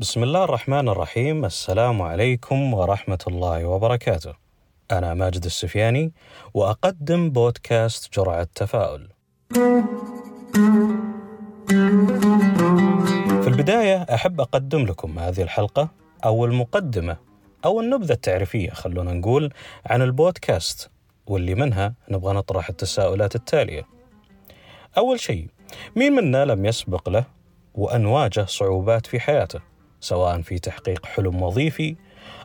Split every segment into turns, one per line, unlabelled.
بسم الله الرحمن الرحيم. السلام عليكم ورحمة الله وبركاته. أنا ماجد السفياني وأقدم بودكاست جرعة تفاؤل. في البداية أحب أقدم لكم هذه الحلقة أو المقدمة أو النبذة التعريفية خلونا نقول عن البودكاست واللي منها نبغى نطرح التساؤلات التالية. أول شيء مين منا لم يسبق له وأن واجه صعوبات في حياته؟ سواء في تحقيق حلم وظيفي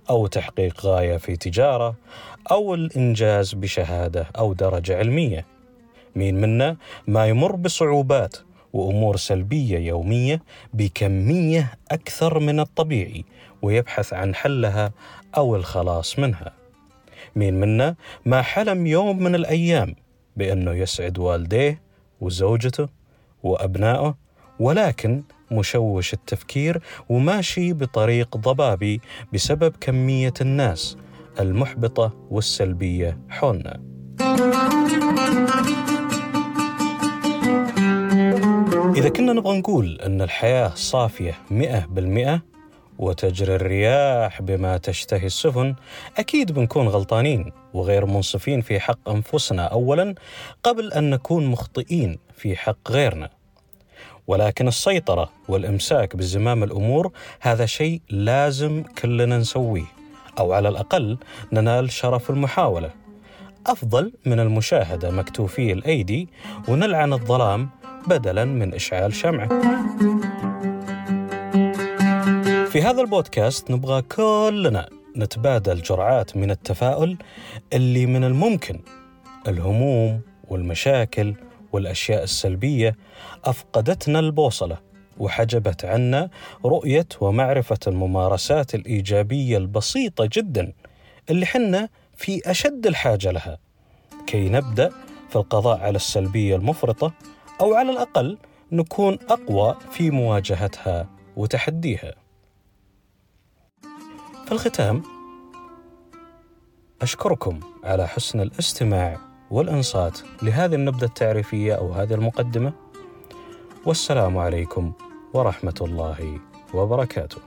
أو تحقيق غاية في تجارة أو الإنجاز بشهادة أو درجة علمية. مين منا ما يمر بصعوبات وأمور سلبية يومية بكمية أكثر من الطبيعي ويبحث عن حلها أو الخلاص منها. مين منا ما حلم يوم من الأيام بأنه يسعد والديه وزوجته وأبنائه ولكن مشوش التفكير وماشي بطريق ضبابي بسبب كمية الناس المحبطة والسلبية حولنا. إذا كنا نبغى نقول أن الحياة صافية مئة بالمئة وتجري الرياح بما تشتهي السفن أكيد بنكون غلطانين وغير منصفين في حق أنفسنا أولا قبل أن نكون مخطئين في حق غيرنا ولكن السيطرة والإمساك بزمام الأمور هذا شيء لازم كلنا نسويه أو على الأقل ننال شرف المحاولة. أفضل من المشاهدة مكتوفي الأيدي ونلعن الظلام بدلا من إشعال شمعة. في هذا البودكاست نبغى كلنا نتبادل جرعات من التفاؤل اللي من الممكن الهموم والمشاكل والأشياء السلبية أفقدتنا البوصلة وحجبت عنا رؤية ومعرفة الممارسات الإيجابية البسيطة جدا اللي حنا في أشد الحاجة لها كي نبدأ في القضاء على السلبية المفرطة أو على الأقل نكون أقوى في مواجهتها وتحديها. في الختام أشكركم على حسن الاستماع والإنصات لهذه النبذة التعريفية أو هذه المقدمة والسلام عليكم ورحمة الله وبركاته.